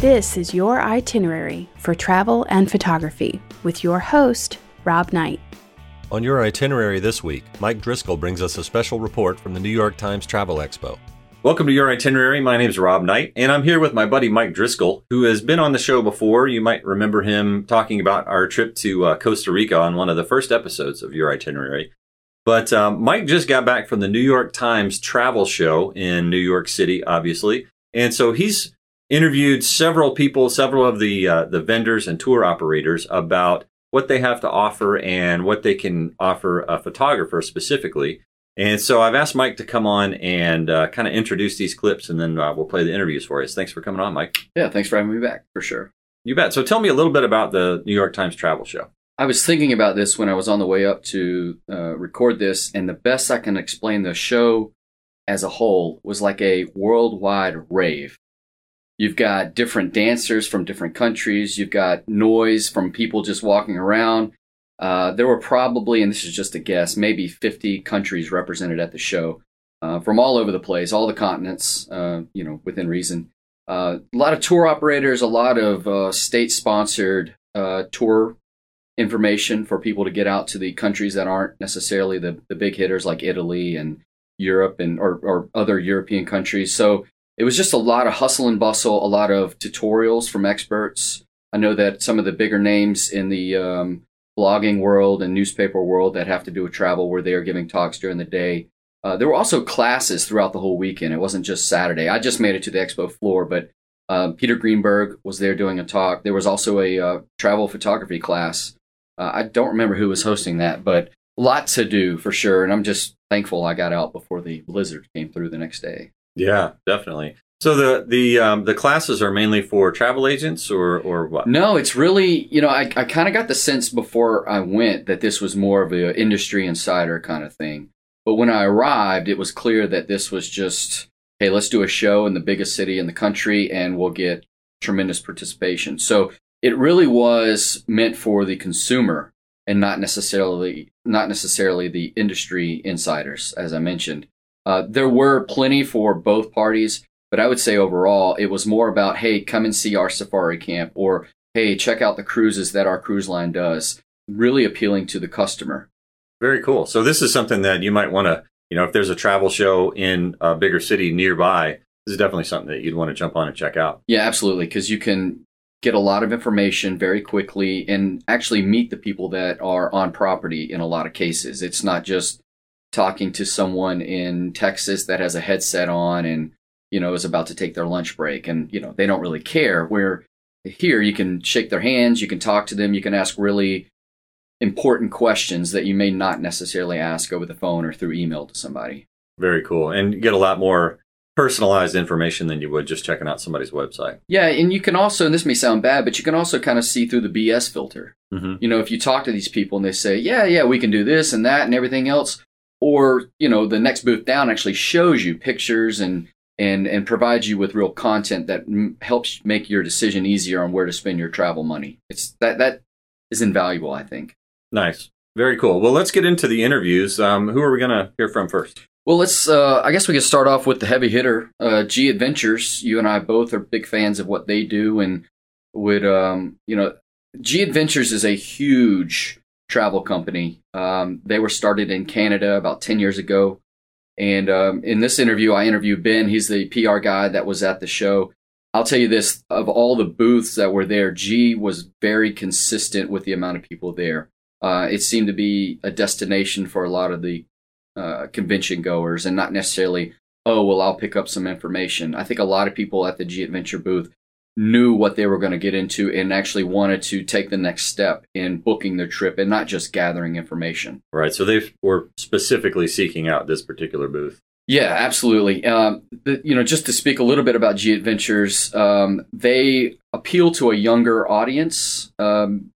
This is your itinerary for travel and photography with your host, Rob Knight. On your itinerary this week, Mike Driscoll brings us a special report from the New York Times Travel Expo. Welcome to your itinerary. My name is Rob Knight, and I'm here with my buddy Mike Driscoll, who has been on the show before. You might remember him talking about our trip to uh, Costa Rica on one of the first episodes of your itinerary. But um, Mike just got back from the New York Times travel show in New York City, obviously, and so he's interviewed several people, several of the uh, the vendors and tour operators about what they have to offer and what they can offer a photographer specifically. And so I've asked Mike to come on and uh, kind of introduce these clips, and then uh, we'll play the interviews for us. Thanks for coming on, Mike. Yeah, thanks for having me back for sure. You bet. So tell me a little bit about the New York Times travel show. I was thinking about this when I was on the way up to uh, record this, and the best I can explain the show as a whole was like a worldwide rave. You've got different dancers from different countries. You've got noise from people just walking around. Uh, there were probably, and this is just a guess, maybe 50 countries represented at the show uh, from all over the place, all the continents, uh, you know, within reason. Uh, a lot of tour operators, a lot of uh, state sponsored uh, tour information for people to get out to the countries that aren't necessarily the, the big hitters like Italy and Europe and or, or other European countries. So it was just a lot of hustle and bustle, a lot of tutorials from experts. I know that some of the bigger names in the um, blogging world and newspaper world that have to do with travel were there giving talks during the day. Uh, there were also classes throughout the whole weekend. It wasn't just Saturday. I just made it to the expo floor, but uh, Peter Greenberg was there doing a talk. There was also a uh, travel photography class. Uh, I don't remember who was hosting that, but lots to do for sure. And I'm just thankful I got out before the blizzard came through the next day. Yeah, definitely. So the the um, the classes are mainly for travel agents or or what? No, it's really you know I I kind of got the sense before I went that this was more of an industry insider kind of thing. But when I arrived, it was clear that this was just hey, let's do a show in the biggest city in the country and we'll get tremendous participation. So it really was meant for the consumer and not necessarily not necessarily the industry insiders, as I mentioned. Uh, there were plenty for both parties, but I would say overall it was more about, hey, come and see our safari camp, or hey, check out the cruises that our cruise line does. Really appealing to the customer. Very cool. So this is something that you might want to, you know, if there's a travel show in a bigger city nearby, this is definitely something that you'd want to jump on and check out. Yeah, absolutely, because you can get a lot of information very quickly and actually meet the people that are on property in a lot of cases. It's not just talking to someone in Texas that has a headset on and you know is about to take their lunch break. And you know they don't really care. Where here you can shake their hands you can talk to them you can ask really important questions that you may not necessarily ask over the phone or through email to somebody. Very cool. And you get a lot more personalized information than you would just checking out somebody's website. Yeah and you can also and this may sound bad but you can also kind of see through the bs filter. Mm-hmm. you know if you talk to these people and they say yeah yeah we can do this and that and everything else or you know the next booth down actually shows you pictures and and and provides you with real content that m- helps make your decision easier on where to spend your travel money. It's that that is invaluable i think. Nice. Very cool. Well let's get into the interviews. Um, who are we going to hear from first? Well let's uh, i guess we could start off with the heavy hitter uh, g adventures. You and i both are big fans of what they do and would um, you know g adventures is a huge travel company. Um, they were started in Canada about 10 years ago. And um, in this interview, I interviewed Ben. He's the PR guy that was at the show. I'll tell you this of all the booths that were there, G was very consistent with the amount of people there. Uh, it seemed to be a destination for a lot of the uh, convention goers and not necessarily, oh, well, I'll pick up some information. I think a lot of people at the G Adventure booth knew what they were going to get into and actually wanted to take the next step in booking their trip and not just gathering information. Right. So they were specifically seeking out this particular booth. Yeah, absolutely. Um, the, you know, just to speak a little bit about G Adventures, um, they appeal to a younger audience, um,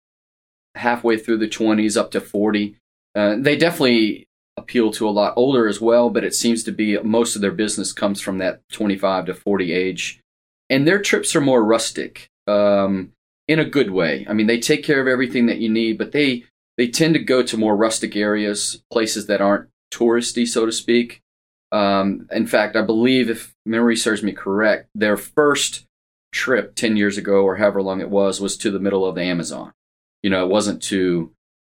halfway through the 20s up to 40. Uh, they definitely appeal to a lot older as well, but it seems to be most of their business comes from that 25 to 40 age and their trips are more rustic um, in a good way. I mean, they take care of everything that you need, but they they tend to go to more rustic areas, places that aren't touristy, so to speak. Um, in fact, I believe, if memory serves me correct, their first trip 10 years ago or however long it was was to the middle of the Amazon. You know, it wasn't to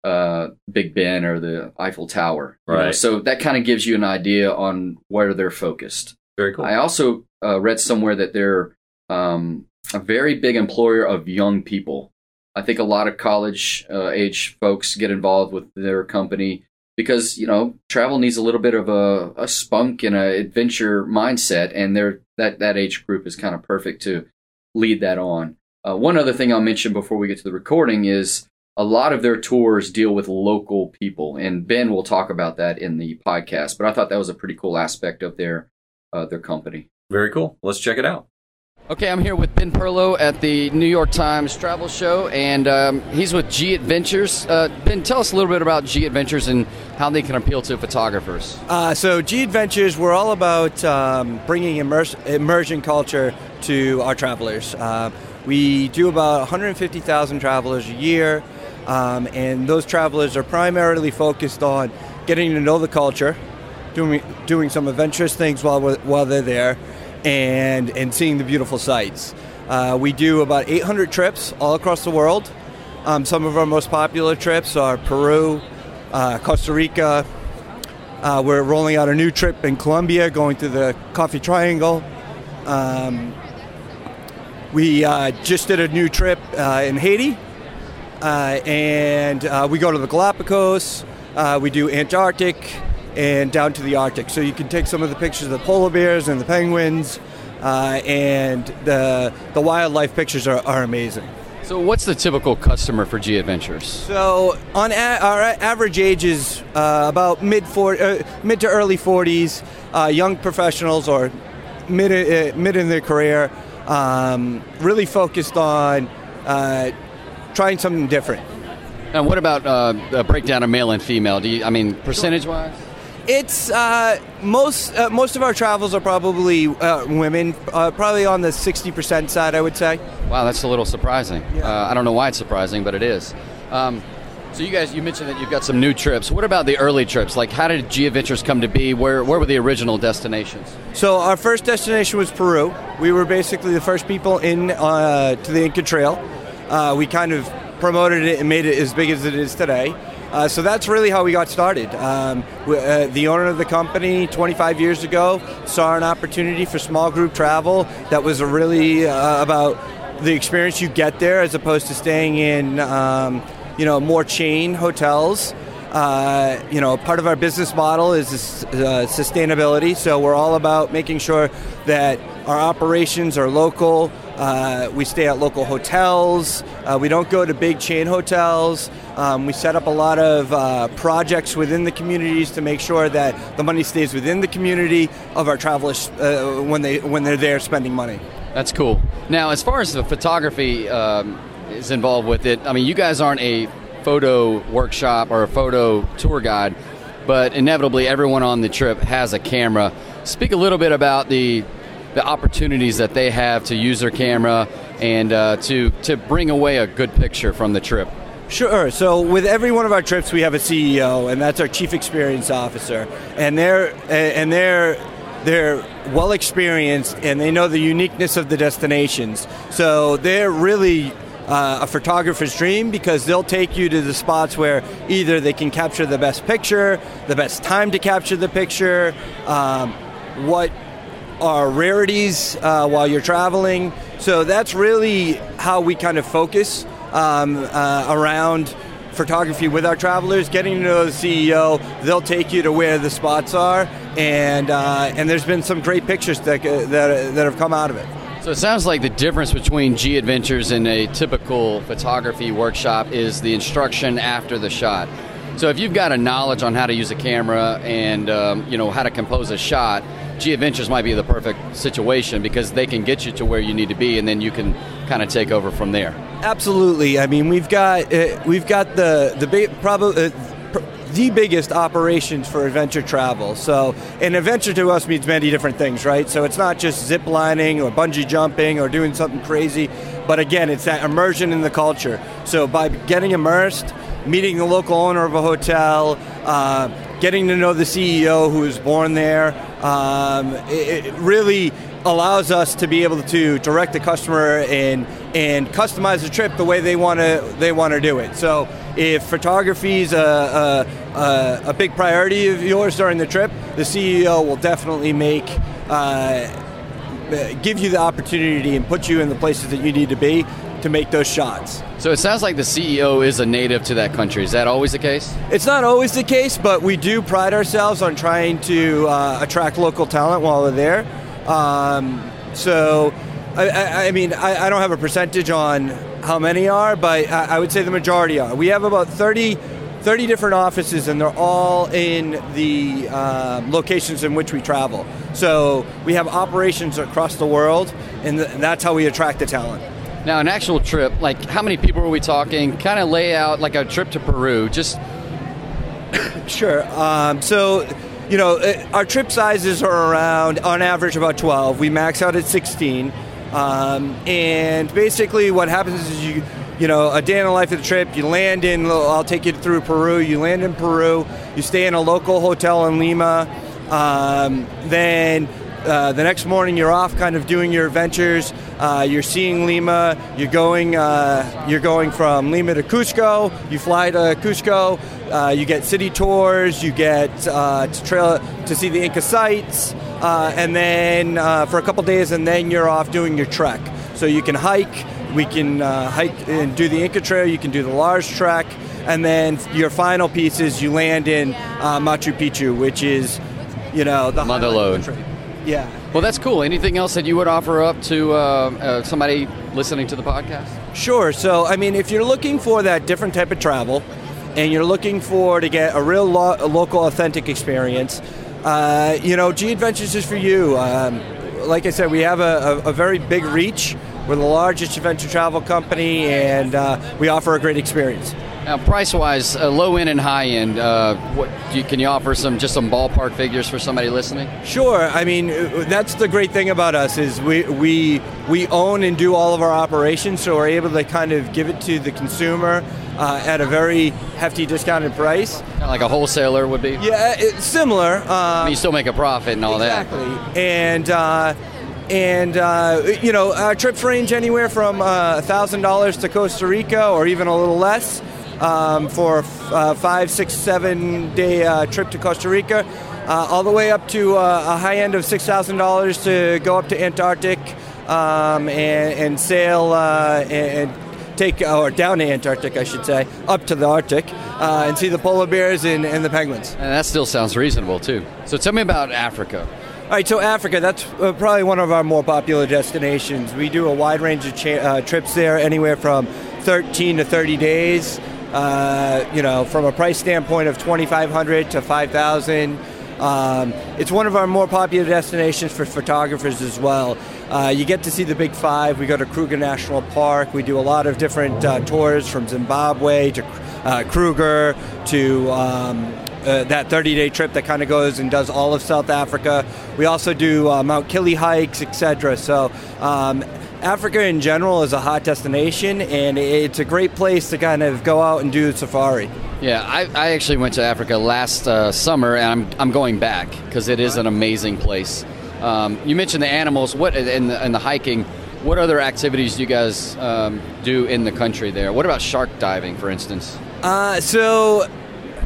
uh, Big Ben or the Eiffel Tower. you know. Right. So that kind of gives you an idea on where they're focused. Very cool. I also uh, read somewhere that they're um, a very big employer of young people. I think a lot of college uh, age folks get involved with their company because you know travel needs a little bit of a, a spunk and an adventure mindset, and they're, that that age group is kind of perfect to lead that on. Uh, one other thing I'll mention before we get to the recording is a lot of their tours deal with local people, and Ben will talk about that in the podcast. But I thought that was a pretty cool aspect of their uh, their company. Very cool. Let's check it out. Okay, I'm here with Ben Perlow at the New York Times Travel Show, and um, he's with G Adventures. Uh, ben, tell us a little bit about G Adventures and how they can appeal to photographers. Uh, so G Adventures, we're all about um, bringing immerse, immersion culture to our travelers. Uh, we do about 150,000 travelers a year, um, and those travelers are primarily focused on getting to know the culture, doing doing some adventurous things while while they're there, and and seeing the beautiful sights. Uh, we do about 800 trips all across the world. Um, some of our most popular trips are Peru, uh, Costa Rica, uh, we're rolling out a new trip in Colombia, going to the Coffee Triangle. Um, we uh, just did a new trip uh, in Haiti, uh, and we go to the Galapagos. We do Antarctic and down to the Arctic. So you can take some of the pictures of the polar bears and the penguins, uh, and the the wildlife pictures are, are amazing. So, what's the typical customer for G Adventures? So on a- our average age is uh, about mid four, uh, mid to early 40s, uh, young professionals or mid uh, mid in their career, um, really focused on uh, trying something different. And what about uh, the breakdown of male and female? Do you, I mean, percentage wise? It's uh, most uh, most of our travels are probably uh, women, uh, probably on the 60% side, I would say. Wow, that's a little surprising. Yeah. Uh, I don't know why it's surprising, but it is. Um, so, you guys, you mentioned that you've got some new trips. What about the early trips? Like, how did G Adventures come to be? Where, where were the original destinations? So our first destination was Peru. We were basically the first people in uh, to the Inca Trail. Uh, we kind of promoted it and made it as big as it is today. Uh, so that's really how we got started. Um, we, uh, the owner of the company, 25 years ago, saw an opportunity for small group travel that was really uh, about the experience you get there as opposed to staying in, um, you know, more chain hotels. Uh, you know, part of our business model is uh, sustainability. So we're all about making sure that our operations are local. Uh, we stay at local hotels. Uh, we don't go to big chain hotels. Um, we set up a lot of uh, projects within the communities to make sure that the money stays within the community of our travelers uh, when they when they're there spending money. That's cool. Now, as far as the photography um, is involved with it, I mean, you guys aren't a photo workshop or a photo tour guide, but inevitably everyone on the trip has a camera. Speak a little bit about the the opportunities that they have to use their camera and uh, to to bring away a good picture from the trip. Sure. So with every one of our trips, we have a CEO, and that's our chief experience officer, and they're and they're they're well experienced, and they know the uniqueness of the destinations. So they're really uh, a photographer's dream because they'll take you to the spots where either they can capture the best picture, the best time to capture the picture, um, what are rarities uh, while you're traveling. So that's really how we kind of focus um, uh, around photography with our travelers, getting to know the CEO. They'll take you to where the spots are, and uh, and there's been some great pictures that, that that have come out of it. So it sounds like the difference between G Adventures and a typical photography workshop is the instruction after the shot. So if you've got a knowledge on how to use a camera and um, you know how to compose a shot, G Adventures might be the perfect situation because they can get you to where you need to be, and then you can kind of take over from there. Absolutely. I mean, we've got uh, we've got the the big probably. Uh, the biggest operations for adventure travel. So, an adventure to us means many different things, right? So, it's not just zip lining or bungee jumping or doing something crazy, but again, it's that immersion in the culture. So, by getting immersed, meeting the local owner of a hotel, uh, getting to know the CEO who was born there, um, it, it really allows us to be able to direct the customer and and customize the trip the way they want to they want to do it. So if photography is a, a, a, big priority of yours during the trip, the CEO will definitely make uh, give you the opportunity and put you in the places that you need to be to make those shots. So it sounds like the CEO is a native to that country. Is that always the case? It's not always the case, but we do pride ourselves on trying to uh, attract local talent while we're there. Um, so, I, I, I mean, I, I, don't have a percentage on how many are, but I, would say the majority are. We have about 30, 30 different offices, and they're all in the uh, locations in which we travel. So we have operations across the world, and, th- and that's how we attract the talent. Now, an actual trip, like how many people are we talking? Kind of lay out like a trip to Peru. Just sure. Um, so, you know, uh, our trip sizes are around, on average, about 12. We max out at 16. Um, and basically, what happens is you, you know, a day in the life of the trip. You land in. I'll take you through Peru. You land in Peru. You stay in a local hotel in Lima. Um, then uh, the next morning you're off kind of doing your adventures uh, you're seeing lima. You're going uh, you're going from lima to cusco. You fly to cusco. Uh, you get city tours. You get uh, to trail to see the inca sites. Uh, and then for a couple days and then you're off doing your trek. So you can hike. We can hike and do the inca trail. You can do the Lares trek. And then your final piece is you land in machu picchu which is you know the mother lode. yeah. Well, that's cool. Anything else that you would offer up to uh, uh, somebody listening to the podcast? Sure. So, I mean, if you're looking for that different type of travel, and you're looking for to get a real lo- a local, authentic experience, uh, you know, G Adventures is for you. Um, like I said, we have a, a, a, very big reach. We're the largest adventure travel company, and uh, we offer a great experience. Now, price-wise, uh, low end and high end, uh, what you, can you offer some just some ballpark figures for somebody listening? Sure. I mean, uh, that's the great thing about us is we we we own and do all of our operations, so we're able to kind of give it to the consumer uh, at a very hefty discounted price. Kind of like a wholesaler would be. Yeah, it's similar. Uh, I mean, you still make a profit and all exactly. that. Exactly. And uh, and uh, you know our trips range anywhere from thousand uh, dollars to Costa Rica, or even a little less um, for a uh, five, six, seven day uh, trip to Costa Rica, uh, all the way up to uh, a high end of six thousand dollars to go up to Antarctic um, and, and, sail uh, and, take or down to Antarctic, I should say, up to the Arctic, uh, and see the polar bears and, and, the penguins. And that still sounds reasonable too. So tell me about Africa. All right, so Africa, that's uh, probably one of our more popular destinations. We do a wide range of cha- uh, trips there, anywhere from 13 to 30 days. Uh, you know, from a price standpoint of 2,500 to 5,000. Um, it's one of our more popular destinations for photographers as well. Uh, you get to see the Big Five. We go to Kruger National Park. We do a lot of different uh, tours from Zimbabwe to uh, Kruger to um, uh, that 30 day trip that kind of goes and does all of South Africa. We also do uh, Mount Kili hikes, etc. So um, Africa in general is a hot destination, and it's a great place to kind of go out and do safari. Yeah, I, I actually went to Africa last uh, summer, and I'm, I'm going back because it is an amazing place. Um, you mentioned the animals, what and the, and the hiking. What other activities do you guys um, do in the country there? What about shark diving, for instance? Uh, so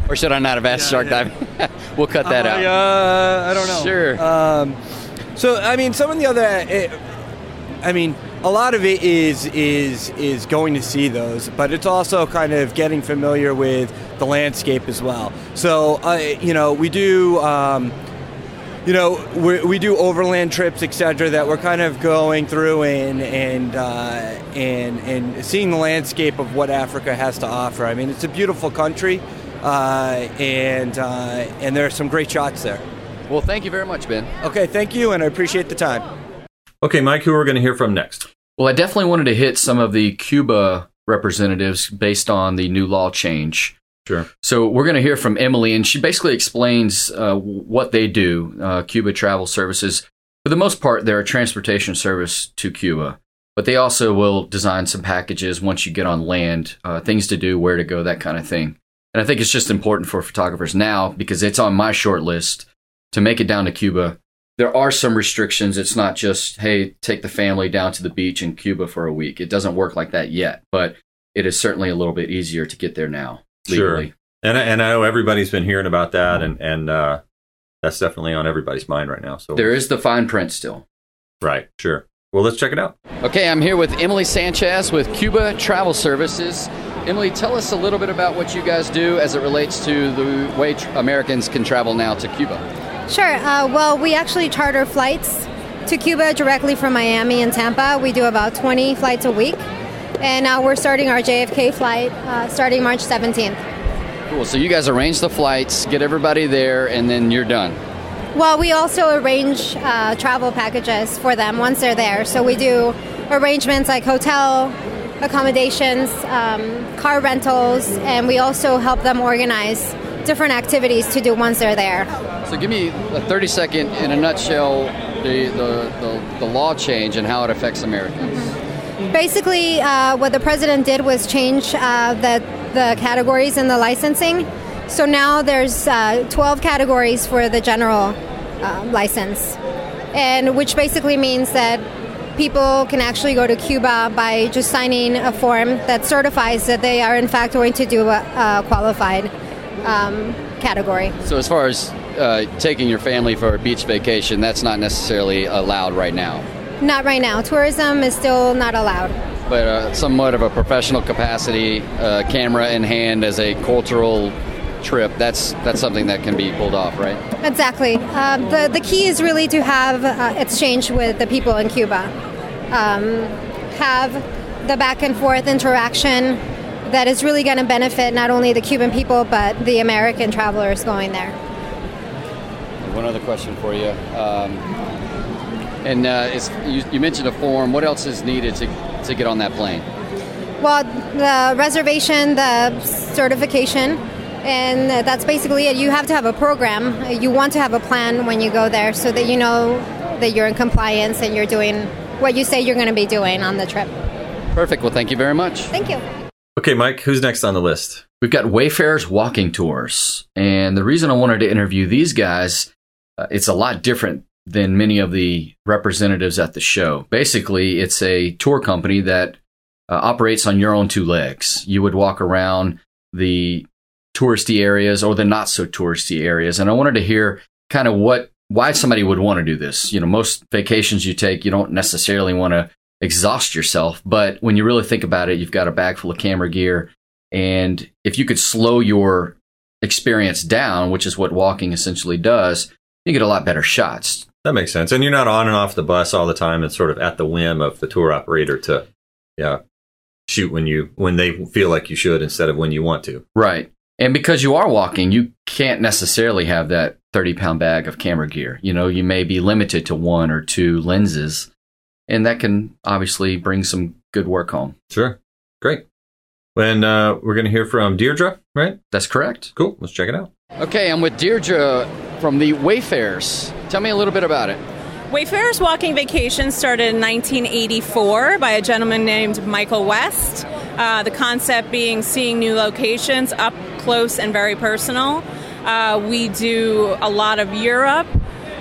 or should I not have asked yeah, shark yeah. diving? we'll cut that uh, out. Uh, I don't know. Sure. Um, so I mean, some of the other, it, I mean, a lot of it is is is going to see those, but it's also kind of getting familiar with the landscape as well. So uh, you know, we do. Um, you know, we, we do overland trips, etc. That we're kind of going through and and uh, and and seeing the landscape of what Africa has to offer. I mean, it's a beautiful country, uh, and uh, and there are some great shots there. Well, thank you very much, Ben. Okay, thank you, and I appreciate the time. Okay, Mike, who are we going to hear from next? Well, I definitely wanted to hit some of the Cuba representatives based on the new law change. Sure. So we're going to hear from Emily, and she basically explains uh, what they do. Uh, Cuba Travel Services, for the most part, they're a transportation service to Cuba, but they also will design some packages once you get on land, uh, things to do, where to go, that kind of thing. And I think it's just important for photographers now because it's on my short list to make it down to Cuba there are some restrictions. It's not just, hey, take the family down to the beach in Cuba for a week. It doesn't work like that yet, but it is certainly a little bit easier to get there now. Legally. Sure. And I, and I know everybody's been hearing about that, and and uh, that's definitely on everybody's mind right now. So There is the fine print still. right, sure. Well, let's check it out. Okay, I'm here with Emily Sanchez with Cuba Travel Services. Emily, tell us a little bit about what you guys do as it relates to the way tr- Americans can travel now to Cuba. Sure. Uh, well, we actually charter flights to Cuba directly from Miami and Tampa. We do about 20 flights a week. And now we're starting our JFK flight uh, starting March 17th. Cool. So you guys arrange the flights, get everybody there, and then you're done. Well, we also arrange uh, travel packages for them once they're there. So we do arrangements like hotel accommodations, um, car rentals, and we also help them organize different activities to do once they're there. So give me a 30 second, in a nutshell, the, the, the, the law change and how it affects Americans. Basically, uh, what the president did was change uh, the, the categories in the licensing. So now there's uh, 12 categories for the general uh, license, and which basically means that people can actually go to Cuba by just signing a form that certifies that they are in fact going to do a, a qualified um, category. So as far as uh, taking your family for a beach vacation, that's not necessarily allowed right now. Not right now. Tourism is still not allowed. But uh, somewhat of a professional capacity, uh, camera in hand as a cultural trip, that's that's something that can be pulled off, right? Exactly. Um, the the key is really to have uh, exchange with the people in Cuba, um, have the back and forth interaction that is really going to benefit not only the Cuban people but the American travelers going there. One other question for you. Um, and uh, you, you mentioned a form. What else is needed to, to get on that plane? Well, the reservation, the certification, and that's basically it. You have to have a program. You want to have a plan when you go there so that you know that you're in compliance and you're doing what you say you're going to be doing on the trip. Perfect. Well, thank you very much. Thank you. Okay, Mike, who's next on the list? We've got Wayfarers Walking Tours. And the reason I wanted to interview these guys, uh, it's a lot different than many of the representatives at the show. Basically, it's a tour company that uh, operates on your own two legs. You would walk around the touristy areas or the not so touristy areas. And I wanted to hear kind of what why somebody would want to do this. You know, most vacations you take, you don't necessarily want to exhaust yourself, but when you really think about it, you've got a bag full of camera gear and if you could slow your experience down, which is what walking essentially does, you get a lot better shots. That makes sense. And you're not on and off the bus all the time. It's sort of at the whim of the tour operator to, yeah, shoot when you when they feel like you should instead of when you want to. Right. And because you are walking, you can't necessarily have that 30 pound bag of camera gear. You know, you may be limited to one or two lenses, and that can obviously bring some good work home. Sure. Great. And uh, we're going to hear from Deirdre, right? That's correct. Cool. Let's check it out. Okay, I'm with Deirdre from the Wayfarers. Tell me a little bit about it. Wayfarers Walking Vacation started in 1984 by a gentleman named Michael West. Uh, the concept being seeing new locations up close and very personal. Uh, we do a lot of Europe,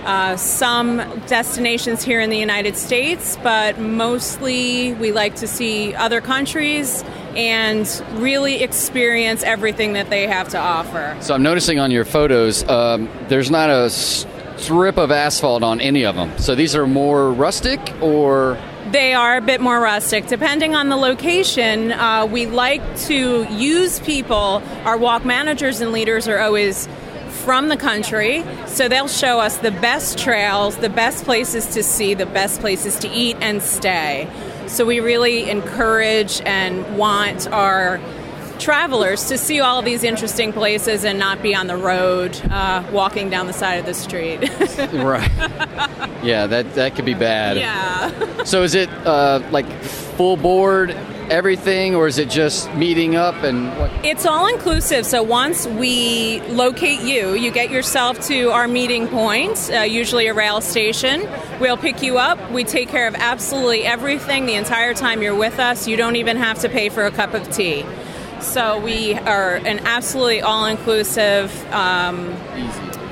uh, some destinations here in the United States, but mostly we like to see other countries and really experience everything that they have to offer. So I'm noticing on your photos, um, there's not a strip of asphalt on any of them. So these are more rustic or they are a bit more rustic. Depending on the location, uh, we like to use people. Our walk managers and leaders are always from the country, so they'll show us the best trails, the best places to see, the best places to eat and stay. So we really encourage and want our travelers to see all these interesting places and not be on the road uh, walking down the side of the street. right. Yeah, that that could be bad. Yeah. so is it uh, like full board everything or is it just meeting up and what? It's all inclusive. So once we locate you, you get yourself to our meeting point, uh, usually a rail station. We'll pick you up. We take care of absolutely everything the entire time you're with us. You don't even have to pay for a cup of tea. So we are an absolutely all-inclusive, um,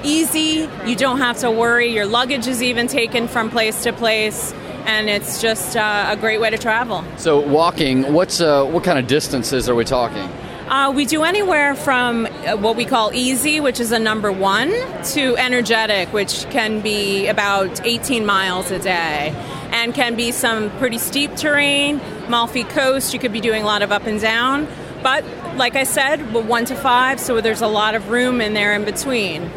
easy. You don't have to worry. Your luggage is even taken from place to place, and it's just uh, a great way to travel. So walking, what's uh, what kind of distances are we talking? Uh, we do anywhere from uh, what we call easy, which is a number one, to energetic, which can be about 18 miles a day and can be some pretty steep terrain. Amalfi Coast, you could be doing a lot of up and down. But like I said, one to five, so there's a lot of room in there in between.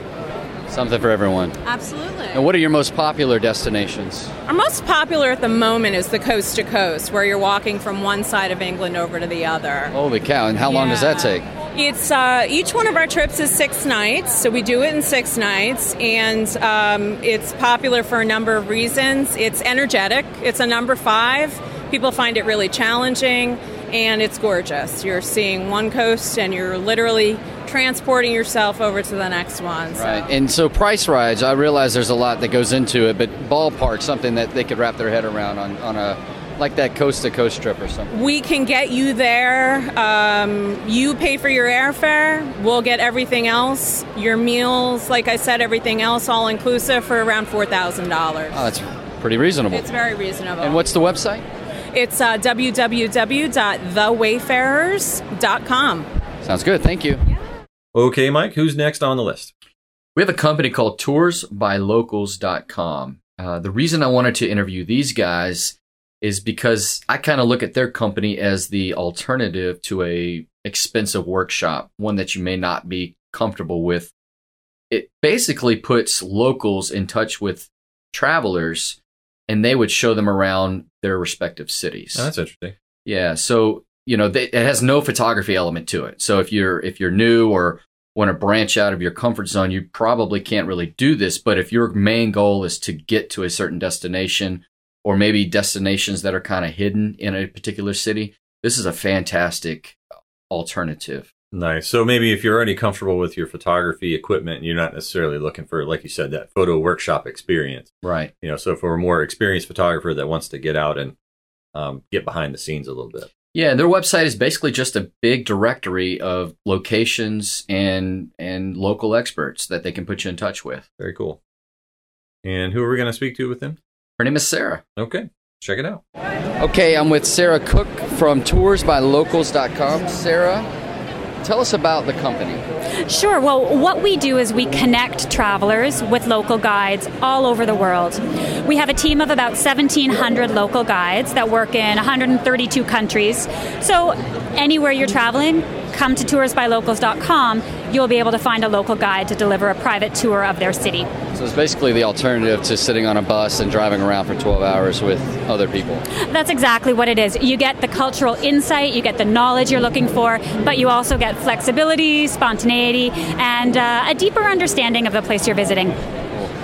Something for everyone. Absolutely. And what are your most popular destinations? Our most popular at the moment is the coast to coast, where you're walking from one side of England over to the other. Holy cow! And how long does that take? It's uh, each one of our trips is six nights, so we do it in six nights, and um, it's popular for a number of reasons. It's energetic. It's a number five. People find it really challenging, and it's gorgeous. You're seeing one coast, and you're literally transporting yourself over to the next one. So. Right. And so price rides, I realize there's a lot that goes into it, but ballpark something that they could wrap their head around on, on a like that coast to coast trip or something. We can get you there. Um, you pay for your airfare. We'll get everything else. Your meals, like I said, everything else, all inclusive for around four thousand dollars. Oh, that's pretty reasonable. It's very reasonable. And what's the website? It's uh, www.thewayfarers.com. Sounds good. Thank you. Okay, Mike, who's next on the list? We have a company called toursbylocals.com. Uh, the reason I wanted to interview these guys is because I kind of look at their company as the alternative to a expensive workshop, one that you may not be comfortable with. It basically puts locals in touch with travelers and they would show them around their respective cities. Oh, that's interesting. Yeah, so you know they, it has no photography element to it. So if you're if you're new or want to branch out of your comfort zone, you probably can't really do this. But if your main goal is to get to a certain destination, or maybe destinations that are kind of hidden in a particular city, this is a fantastic alternative. Nice. So maybe if you're already comfortable with your photography equipment, you're not necessarily looking for, like you said, that photo workshop experience. Right. You know, so for a more experienced photographer that wants to get out and um, get behind the scenes a little bit. Yeah, their website is basically just a big directory of locations and and local experts that they can put you in touch with. Very cool. And who are we going to speak to with them? Her name is Sarah. Okay, check it out. Okay, I'm with Sarah Cook from toursbylocals.com. Sarah, tell us about the company. Sure. Well, what we do is we connect travelers with local guides all over the world. We have a team of about 1,700 local guides that work in 132 countries. So, anywhere you're traveling, come to toursbylocals.com. You'll be able to find a local guide to deliver a private tour of their city. So it's basically the alternative to sitting on a bus and driving around for 12 hours with other people. That's exactly what it is. You get the cultural insight, you get the knowledge you're looking for, but you also get flexibility, spontaneity, and uh, a deeper understanding of the place you're visiting.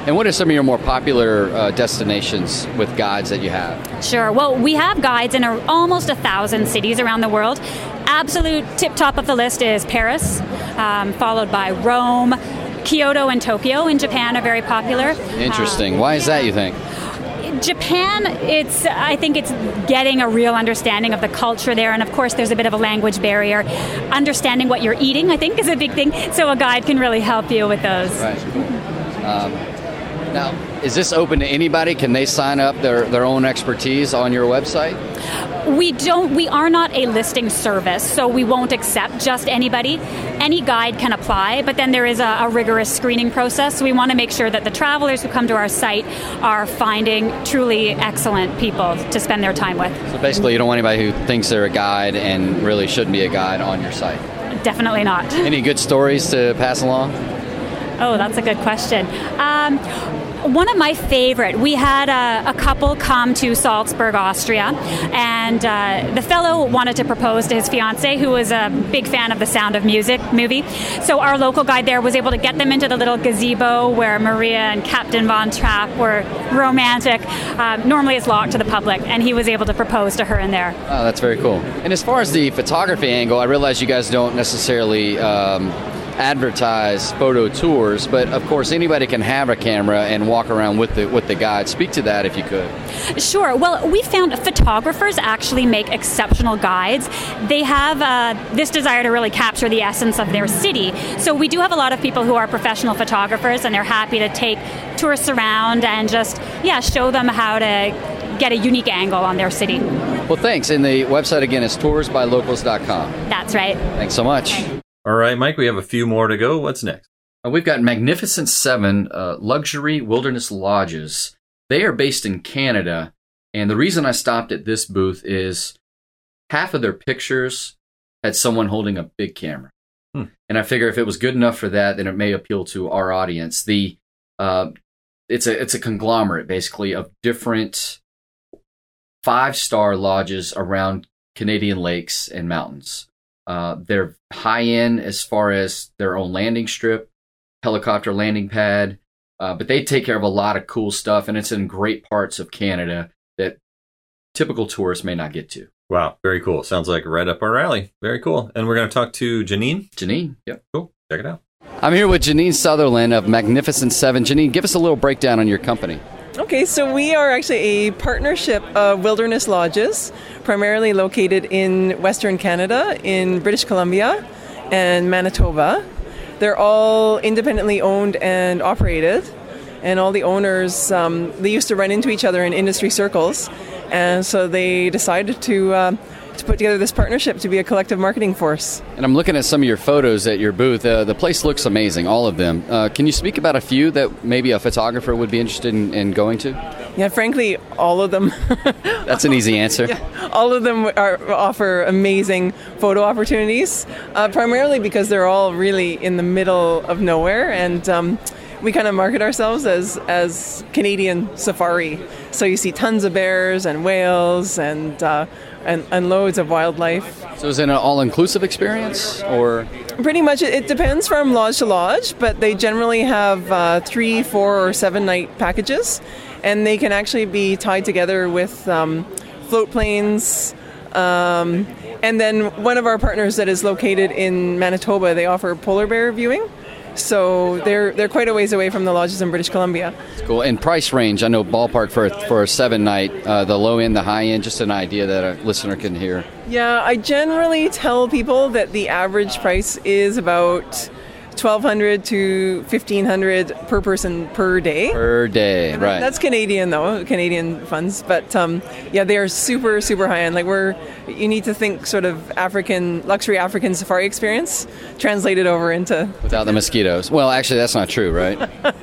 And what are some of your more popular uh, destinations with guides that you have? Sure. Well, we have guides in a, almost a thousand cities around the world. Absolute tip top of the list is Paris, um, followed by Rome. Kyoto and Tokyo in Japan are very popular. Interesting. Why is that, you think? Japan, it's I think it's getting a real understanding of the culture there, and of course, there's a bit of a language barrier. Understanding what you're eating, I think, is a big thing. So a guide can really help you with those. Right. Um, now, is this open to anybody? Can they sign up their, their own expertise on your website? We don't. We are not a listing service, so we won't accept just anybody. Any guide can apply, but then there is a, a rigorous screening process. So we want to make sure that the travelers who come to our site are finding truly excellent people to spend their time with. So basically, you don't want anybody who thinks they're a guide and really shouldn't be a guide on your site. Definitely not. Any good stories to pass along? Oh, that's a good question. Um, one of my favorite, we had a, a, couple come to Salzburg, Austria, and uh, the fellow wanted to propose to his fiancee, who was a big fan of the Sound of Music movie. So our local guide there was able to get them into the little gazebo where Maria and Captain Von Trapp were romantic. Um, normally it's locked to the public, and he was able to propose to her in there. Oh, that's very cool. And as far as the photography angle, I realize you guys don't necessarily. Um, advertise photo tours, but of course anybody can have a camera and walk around with the with the guide. Speak to that if you could. Sure. Well, we found photographers actually make exceptional guides. They have uh, this desire to really capture the essence of their city. So we do have a lot of people who are professional photographers, and they're happy to take tourists around and just yeah show them how to get a unique angle on their city. Well, thanks. And the website again is toursbylocals.com. That's right. Thanks so much. All right, Mike, we have a few more to go. What's next? Uh, we've got Magnificent Seven uh, luxury wilderness lodges. They are based in Canada. And the reason I stopped at this booth is half of their pictures had someone holding a big camera. Hmm. And I figure if it was good enough for that, then it may appeal to our audience. The uh, it's a it's a conglomerate basically of different five star lodges around Canadian lakes and mountains. Uh, they're high end as far as their own landing strip, helicopter landing pad, uh, but they take care of a lot of cool stuff, and it's in great parts of Canada that typical tourists may not get to. Wow, very cool. Sounds like right up our alley. Very cool. And we're going to talk to Janine. Janine, yep. Cool. Check it out. I'm here with Janine Sutherland of Magnificent Seven. Janine, give us a little breakdown on your company. Okay, so we are actually a partnership of wilderness lodges, primarily located in Western Canada, in British Columbia, and Manitoba. They're all independently owned and operated, and all the owners um, they used to run into each other in industry circles, and so they decided to. Uh, to put together this partnership to be a collective marketing force. And I'm looking at some of your photos at your booth. Uh, the place looks amazing, all of them. Uh, can you speak about a few that maybe a photographer would be interested in, in going to? Yeah, frankly, all of them. That's an easy answer. Yeah, all of them are, offer amazing photo opportunities, uh, primarily because they're all really in the middle of nowhere and. Um, we kind of market ourselves as as Canadian safari. So you see tons of bears and whales and uh, and, and loads of wildlife. So is it an all-inclusive experience, or pretty much? It depends from lodge to lodge, but they generally have uh, three, four, or seven-night packages, and they can actually be tied together with um, float planes. Um, and then one of our partners that is located in Manitoba, they offer polar bear viewing. So they're they're quite a ways away from the lodges in British Columbia. Cool. And price range, I know ballpark for for a seven night, uh, the low end, the high end, just an idea that a listener can hear. Yeah, I generally tell people that the average price is about 1200 to 1500 per person per day. Per day right. that's canadian though canadian funds but um, yeah they are super super high end. Like we're you need to think sort of african luxury african safari experience translated over into without the mosquitoes. Well actually that's not true right?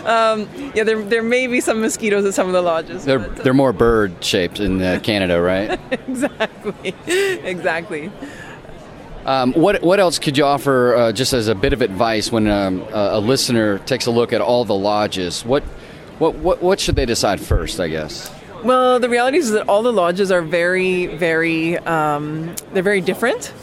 Um, yeah there, there may be some mosquitoes at some of the lodges they're, but, uh, they're more bird shaped in uh, canada right? Exactly. Exactly um, what what else could you offer uh, just as a bit of advice when um, a, listener takes a look at all the lodges? What, what what what should they decide first? I guess. Well, the reality is that all the lodges are very very um, they're very different.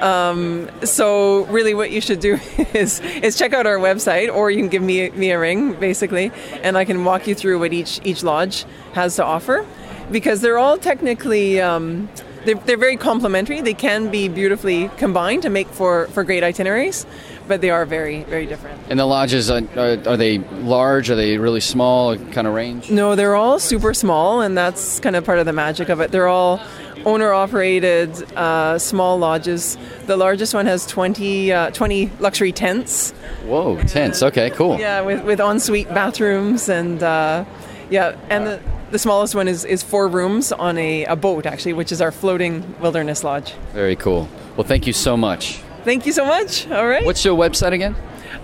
Um, so really, what you should do is is check out our website, or you can give me me a ring, basically, and I can walk you through what each each lodge has to offer, because they're all technically um, they're, they're very complementary. They can be beautifully combined to make for, for great itineraries, but they are very, very different. And the lodges, are, are, are they large? Are they really small kind of range? No, they're all super small, and that's kind of part of the magic of it. They're all owner operated uh, small lodges. The largest one has 20, uh, 20 luxury tents. Whoa, tents. Okay, cool. Yeah, with, with ensuite bathrooms and. Uh, yeah, and the, the smallest one is, is four rooms on a, a boat, actually, which is our floating wilderness lodge. Very cool. Well, thank you so much. Thank you so much. All right. What's your website again?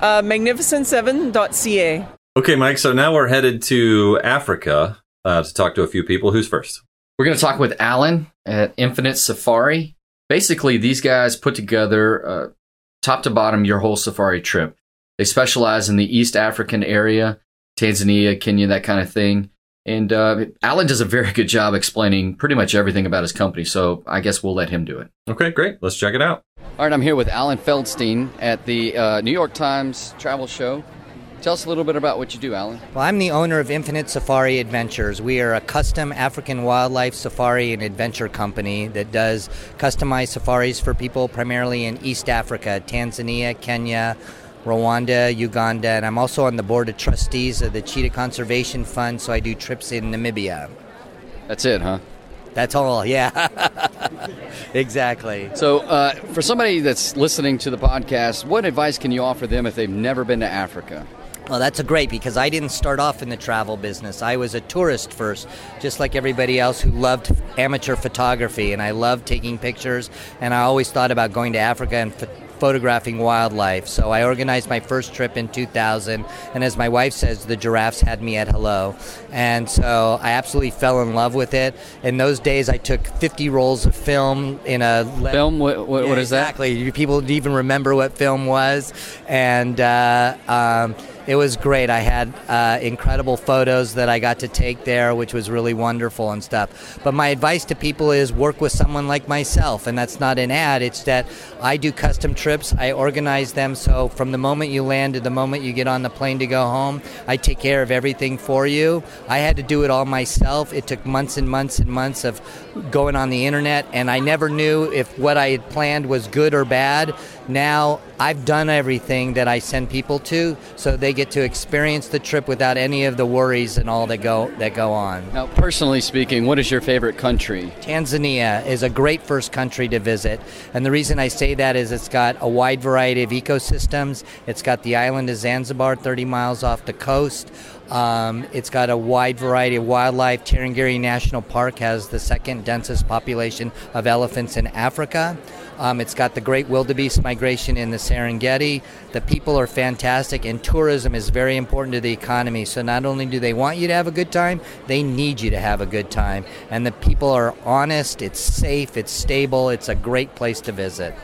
Uh, magnificent7.ca. Okay, Mike. So now we're headed to Africa uh, to talk to a few people. Who's first? We're going to talk with Alan at Infinite Safari. Basically, these guys put together uh, top to bottom your whole safari trip. They specialize in the East African area, Tanzania, Kenya, that kind of thing. And uh, Alan does a very good job explaining pretty much everything about his company. So I guess we'll let him do it. Okay, great. Let's check it out. All right, I'm here with Alan Feldstein at the uh, New York Times Travel Show. Tell us a little bit about what you do, Alan. Well, I'm the owner of Infinite Safari Adventures. We are a custom African wildlife safari and adventure company that does customized safaris for people primarily in East Africa, Tanzania, Kenya, Rwanda, Uganda, and I'm also on the board of trustees of the Cheetah Conservation Fund, so I do trips in Namibia. That's it, huh? That's all, yeah. exactly. So, uh, for somebody that's listening to the podcast, what advice can you offer them if they've never been to Africa? Well, that's a great because I didn't start off in the travel business. I was a tourist first, just like everybody else who loved amateur photography, and I loved taking pictures. And I always thought about going to Africa and ph- photographing wildlife. So I organized my first trip in 2000, and as my wife says, the giraffes had me at hello. And so I absolutely fell in love with it. In those days, I took 50 rolls of film in a film. What, what, yeah, what is that? Exactly. People even remember what film was, and. Uh, um, it was great. I had uh, incredible photos that I got to take there, which was really wonderful and stuff. But my advice to people is work with someone like myself, and that's not an ad. It's that I do custom trips. I organize them so from the moment you land to the moment you get on the plane to go home, I take care of everything for you. I had to do it all myself. It took months and months and months of going on the internet, and I never knew if what I had planned was good or bad. Now I've done everything that I send people to, so they get to experience the trip without any of the worries and all that go that go on. Now, personally speaking, what is your favorite country? Tanzania is a great first country to visit, and the reason I say that is it's got a wide variety of ecosystems. It's got the island of Zanzibar, 30 miles off the coast. Um, it's got a wide variety of wildlife. Tarangire National Park has the second densest population of elephants in Africa. Um, it's got the great wildebeest migration in the Serengeti. The people are fantastic, and tourism is very important to the economy. So not only do they want you to have a good time, they need you to have a good time. And the people are honest, it's safe, it's stable, it's a great place to visit.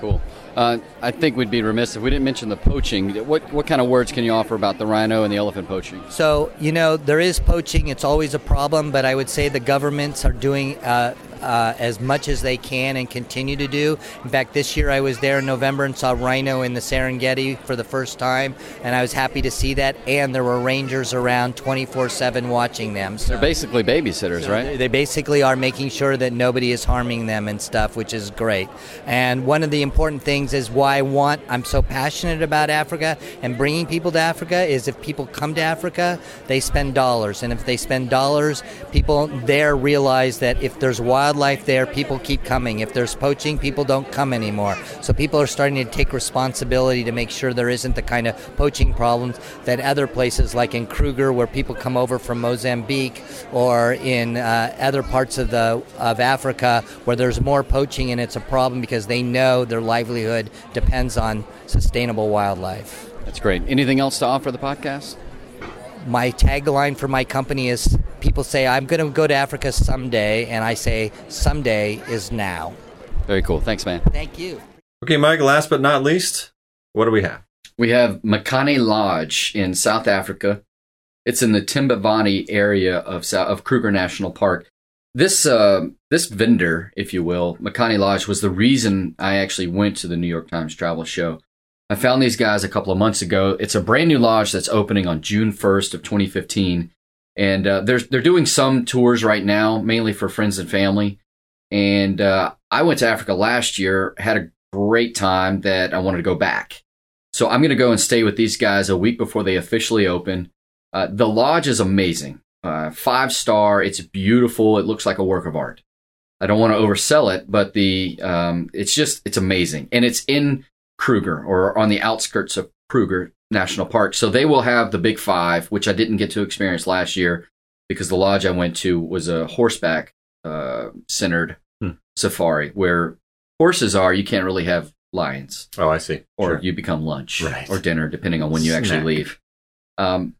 Cool. Uh, I think we'd be remiss if we didn't mention the poaching. What what kind of words can you offer about the rhino and the elephant poaching? So you know there is poaching; it's always a problem. But I would say the governments are doing uh, uh, as much as they can and continue to do. In fact, this year I was there in November and saw rhino in the Serengeti for the first time, and I was happy to see that. And there were rangers around 24/7 watching them. So They're basically babysitters, so right? They basically are making sure that nobody is harming them and stuff, which is great. And one of the important things is why I want I'm so passionate about Africa and bringing people to Africa is if people come to Africa, they spend dollars, and if they spend dollars, people there realize that if there's wildlife there, people keep coming. If there's poaching, people don't come anymore. So people are starting to take responsibility to make sure there isn't the kind of poaching problems that other places like in Kruger, where people come over from Mozambique, or in uh, other parts of the of Africa where there's more poaching and it's a problem because they know their livelihood depends on sustainable wildlife. That's great. Anything else to offer the podcast? My tagline for my company is people say, I'm going to go to Africa someday, and I say, someday is now. Very cool. Thanks, man. Thank you. Okay, Mike, last but not least, what do we have? We have Makanyi Lodge in South Africa. It's in the Timbavati area of, of Kruger National Park. This uh, this vendor, if you will, Makanyi Lodge, was the reason I actually went to the New York Times Travel Show. I found these guys a couple of months ago. It's a brand new lodge that's opening on June 1st of 2015, and uh, they're they're doing some tours right now, mainly for friends and family. And uh, I went to Africa last year, had a great time that I wanted to go back. So I'm going to go and stay with these guys a week before they officially open. Uh, the lodge is amazing. Uh, five star. It's beautiful. It looks like a work of art. I don't want to oversell it, but the um, it's just it's amazing, and it's in Kruger or on the outskirts of Kruger National Park. So they will have the Big Five, which I didn't get to experience last year because the lodge I went to was a horseback uh, centered hmm. safari where horses are. You can't really have lions. Oh, I see. Or sure. you become lunch right. or dinner, depending on when you Snack. actually leave. Um,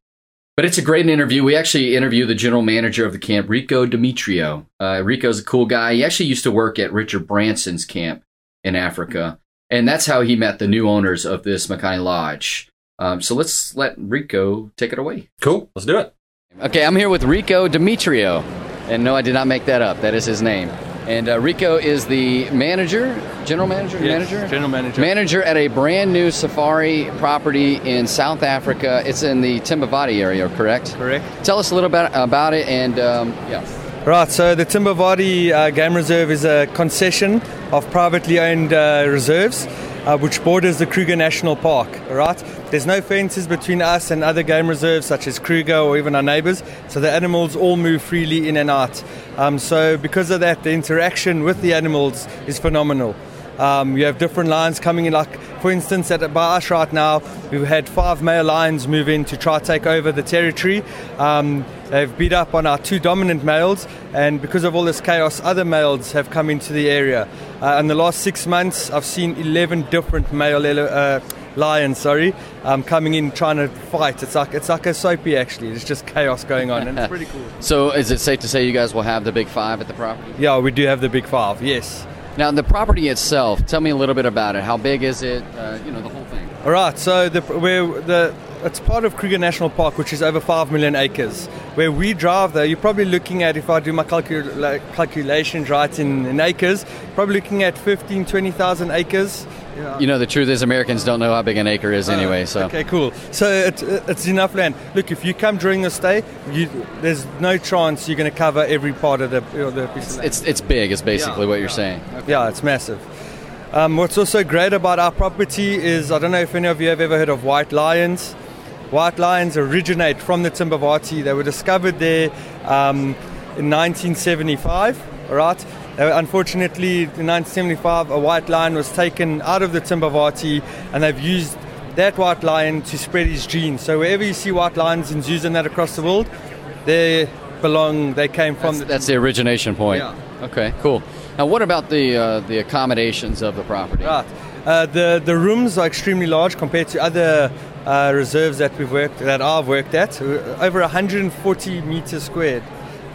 but it's a great interview. We actually interviewed the general manager of the camp, Rico Demetrio. Uh, Rico's a cool guy. He actually used to work at Richard Branson's camp in Africa. And that's how he met the new owners of this Makanyi Lodge. Um, so let's let Rico take it away. Cool. Let's do it. Okay, I'm here with Rico Demetrio. And no, I did not make that up. That is his name. And uh, Rico is the manager, general manager, Yes, manager, general manager. manager at a brand new safari property in South Africa. It's in the Timbavati area, correct? Correct. Tell us a little bit about it, and um, yeah. Right, so the Timbavati uh, Game Reserve is a concession of privately owned uh, reserves, uh, which borders the Kruger National Park. Right, there's no fences between us and other game reserves such as Kruger or even our neighbours, so the animals all move freely in and out. Um, so because of that, the interaction with the animals is phenomenal. Um, you have different lions coming in, like for instance, at by us right now, we've had five male lions move in to try to take over the territory. Um, they've beat up on our two dominant males, and because of all this chaos, other males have come into the area. Uh, in the last six months, I've seen 11 different male ele- uh, lions, sorry, um, coming in trying to fight. It's like it's like a soapy actually. There's just chaos going on, and it's pretty cool. So, is it safe to say you guys will have the big five at the property? Yeah, we do have the big five. Yes. Now, the property itself. Tell me a little bit about it. How big is it? Uh, you know, the whole thing. All right, so the where the it's part of Kruger National Park, which is over five million acres. Where we drive, though, you're probably looking at, if I do my calcula- calculations right in, in acres, probably looking at 15, 20,000 acres. Yeah. You know, the truth is, Americans don't know how big an acre is anyway. So, Okay, cool. So it, it's enough land. Look, if you come during this day, you, there's no chance you're going to cover every part of the, the piece of land. it's it's big. Is basically Yeah, what you're yeah. saying. Yeah, it's massive. Um, what's also great about our property is I don't know if any of you have ever heard of white lions. White lions originate from the Timbavati. They were discovered there um, in 1975. All right. Unfortunately, in 1975, a white lion was taken out of the Timbavati, and they've used that white lion to spread his genes. So wherever you see white lions in zoos and that across the world, they belong. They came from That's, the that's the origination point. Yeah. Okay, cool. Now, what about the uh, the accommodations of the property? Right. Uh, the the rooms are extremely large compared to other uh, reserves that we've worked that I've worked at. Uh, Over 140 meters squared.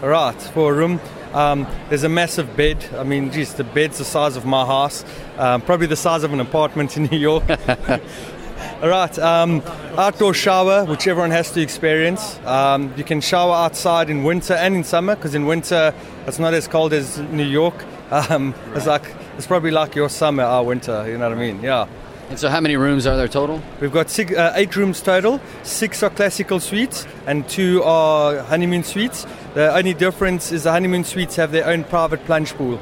Right for a room. Um, there's a massive bed. I mean, geez, the bed's the size of my house. Um, probably the size of an apartment in New York. All right. Um, outdoor shower, which everyone has to experience. Um, you can shower outside in winter and in summer, because in winter it's not as cold as New York. Um, It's like it's probably like your summer, our winter. You know what I mean? Yeah. And so, how many rooms are there total? We've got six, uh, eight rooms total. Six are classical suites, and two are honeymoon suites. The only difference is the honeymoon suites have their own private plunge pool.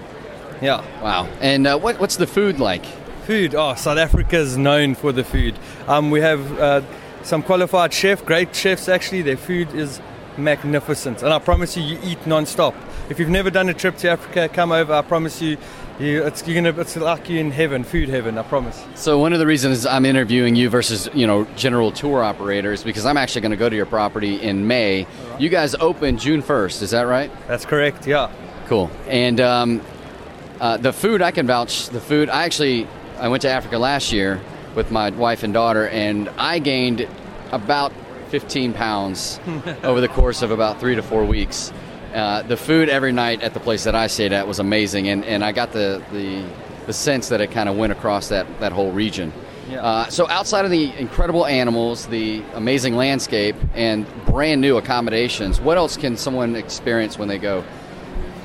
Yeah. Wow. And uh, what what's the food like? Food. Oh, South Africa is known for the food. Um, we have uh, some qualified chef, great chefs actually. Their food is magnificent, and I promise you, you eat non-stop. If you've never done a trip to Africa, come over. I promise you, you it's you're gonna it's like you in heaven, food heaven. I promise. So one of the reasons I'm interviewing you versus you know general tour operators because I'm actually going to go to your property in May. You guys open June 1st, is that right? That's correct. Yeah. Cool. And um, uh, the food I can vouch. The food I actually I went to Africa last year with my wife and daughter, and I gained about 15 pounds over the course of about three to four weeks. Uh, the food every night at the place that I stayed at was amazing, and, and I got the, the the sense that it kind of went across that, that whole region. Yeah. Uh, so outside of the incredible animals, the amazing landscape, and brand new accommodations, what else can someone experience when they go?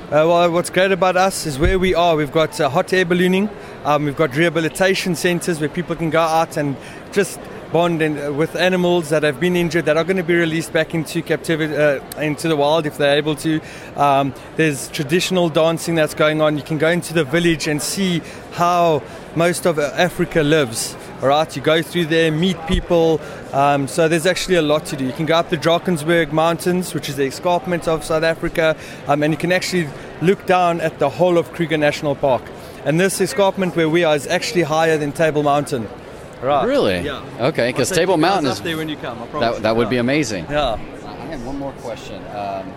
Uh, well, what's great about us is where we are. We've got uh, hot air ballooning. Um, we've got rehabilitation centres where people can go out and just bond in, uh, with animals that have been injured that are going to be released back into captivity, uh, into the wild if they're able to. Um, there's traditional dancing that's going on. You can go into the village and see how most of uh, Africa lives. All right, you go through there, meet people. Um, so there's actually a lot to do. You can go up the Drakensberg Mountains, which is the escarpment of South Africa, um, and you can actually look down at the whole of Kruger National Park. And this escarpment where we are is actually higher than Table Mountain. Right. Really? Yeah. Okay, because Table you guys Mountain up is there when you come. I promise that, that you. would be amazing. Yeah. I have one more question. Um,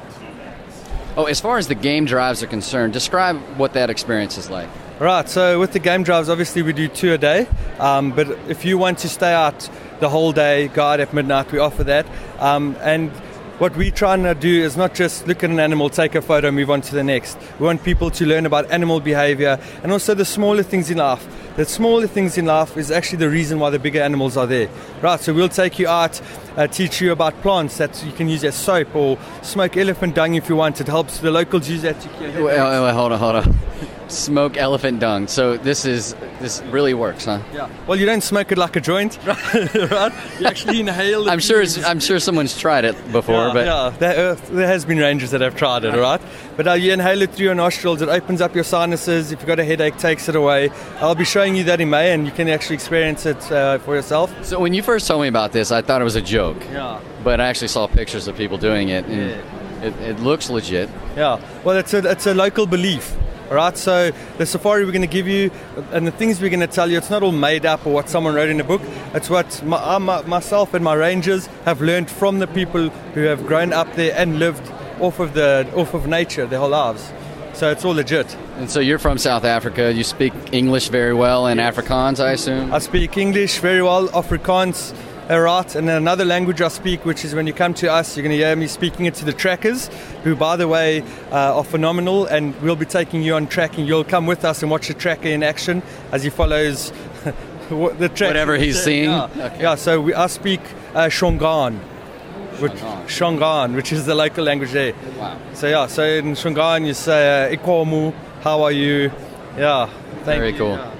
oh, as far as the game drives are concerned, describe what that experience is like. Right, so with the game drives, obviously we do two a day. Um, but if you want to stay out the whole day, go out at midnight, we offer that. Um, and what we're trying to do is not just look at an animal, take a photo, move on to the next. We want people to learn about animal behavior and also the smaller things in life. The smaller things in life is actually the reason why the bigger animals are there. Right, so we'll take you out, uh, teach you about plants that you can use as soap or smoke elephant dung if you want. It helps the locals use that Wait, wait, wait, hold on, hold on. Smoke elephant dung. So this is this really works, huh? Yeah. Well, you don't smoke it like a joint, right? You actually inhale. I'm sure it's. I'm sure someone's tried it before, yeah, but yeah, there, uh, there has been rangers that have tried it, all right? But uh, you inhale it through your nostrils, it opens up your sinuses. If you've got a headache, takes it away. I'll be showing you that in May, and you can actually experience it uh, for yourself. so when you first told me about this, I thought it was a joke. Yeah. But I actually saw pictures of people doing it, and it, it looks legit. Yeah, well, it's a, it's a local belief. Right, so the safari we're going to give you and the things we're going to tell you, it's not all made up or what someone wrote in a book. It's what my, I, my, myself and my rangers have learned from the people who have grown up there and lived off of the off of nature their whole lives. So it's all legit. And so you're from South Africa. You speak English very well and Afrikaans, I assume. I speak English very well, Afrikaans, right, and then another language I speak, which is when you come to us, you're going to hear me speaking it to the trackers, who, by the way, uh, are phenomenal, and we'll be taking you on tracking. You'll come with us and watch the tracker in action as he follows the track. Whatever he's seeing? Yeah, Okay. yeah so we, I speak uh, Shangaan. Which, Shangaan, which is the local language there. Wow. So yeah, so in Shangaan you say uh, Ikomu, how are you? Yeah, thank Very you. cool. yeah.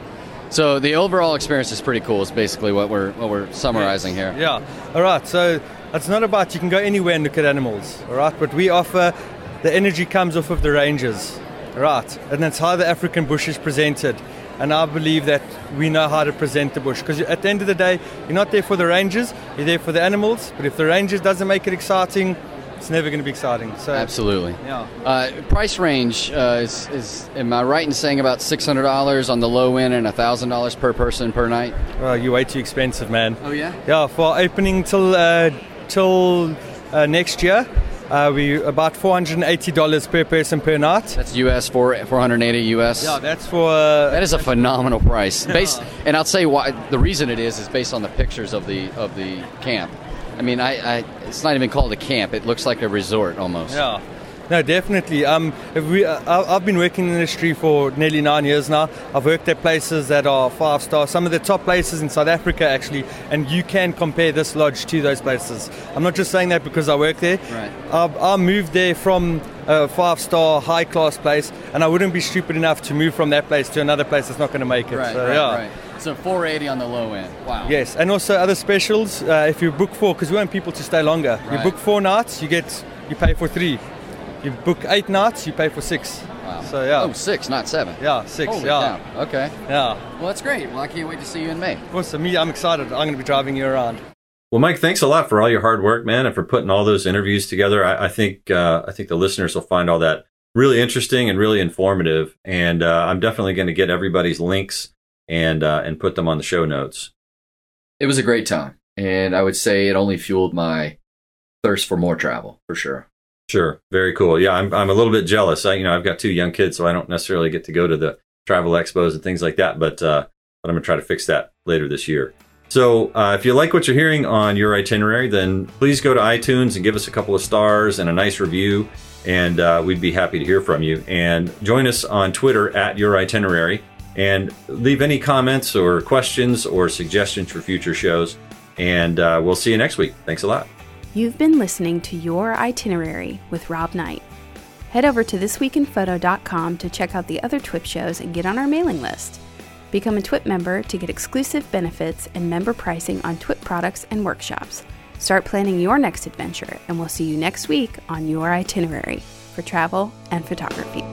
So the overall experience is pretty cool. Is basically what we're what we're summarizing here. Yeah. All right. So it's not about you can go anywhere and look at animals. All right. But we offer the energy comes off of the ranges. Right. And that's how the African bush is presented. And I believe that we know how to present the bush because at the end of the day, you're not there for the rangers. You're there for the animals. But if the rangers doesn't make it exciting, it's never going to be exciting. So Absolutely. Yeah. Uh, price range uh, is, is am I right in saying about six hundred dollars on the low end and thousand dollars per person per night? Well, you're way too expensive, man. Oh yeah. Yeah, for opening till uh, till uh, next year, uh, we about four hundred and eighty dollars per person per night. That's US four four hundred eighty US. Yeah, that's for. Uh, That is a phenomenal price. Based, and I'll say why. The reason it is is based on the pictures of the of the camp. I mean, I, I it's not even called a camp. It looks like a resort almost. yeah. No, definitely. Um, if we, uh, I- I've been working in the industry for nearly nine years now. I've worked at places that are five star, some of the top places in South Africa actually, and you can compare this lodge to those places. I'm not just saying that because I work there. Right. I, I moved there from a five star, high class place, and I wouldn't be stupid enough to move from that place to another place that's not going to make it. Right, So, right, yeah. right. So 480 on the low end. Wow. Yes, and also other specials. Uh, if you book four, because we want people to stay longer. Right. You book four nights, you get you pay for three. You book eight nights, you pay for six. Wow. So yeah, Oh, six, not seven. yeah, six. Holy yeah, cow. Okay. yeah. Well, that's great. Well, I can't wait to see you in May. Awesome. Me, I'm excited. I'm going to be driving you around. Well, Mike, thanks a lot for all your hard work, man, and for putting all those interviews together. I, I think uh, I think the listeners will find all that really interesting and really informative. And uh, I'm definitely going to get everybody's links and uh, and put them on the show notes. It was a great time, and I would say it only fueled my thirst for more travel for sure. Sure, very cool. Yeah, I'm I'm a little bit jealous. I you know I've got two young kids, so I don't necessarily get to go to the travel expos and things like that. But uh, but I'm gonna try to fix that later this year. So uh, if you like what you're hearing on your itinerary, then please go to iTunes and give us a couple of stars and a nice review, and uh, we'd be happy to hear from you. And join us on Twitter at your itinerary, and leave any comments or questions or suggestions for future shows. And uh, we'll see you next week. Thanks a lot. You've been listening to Your Itinerary with Rob Knight. Head over to thisweekinphoto.com to check out the other TWIP shows and get on our mailing list. Become a TWIP member to get exclusive benefits and member pricing on TWIP products and workshops. Start planning your next adventure, and we'll see you next week on Your Itinerary for travel and photography.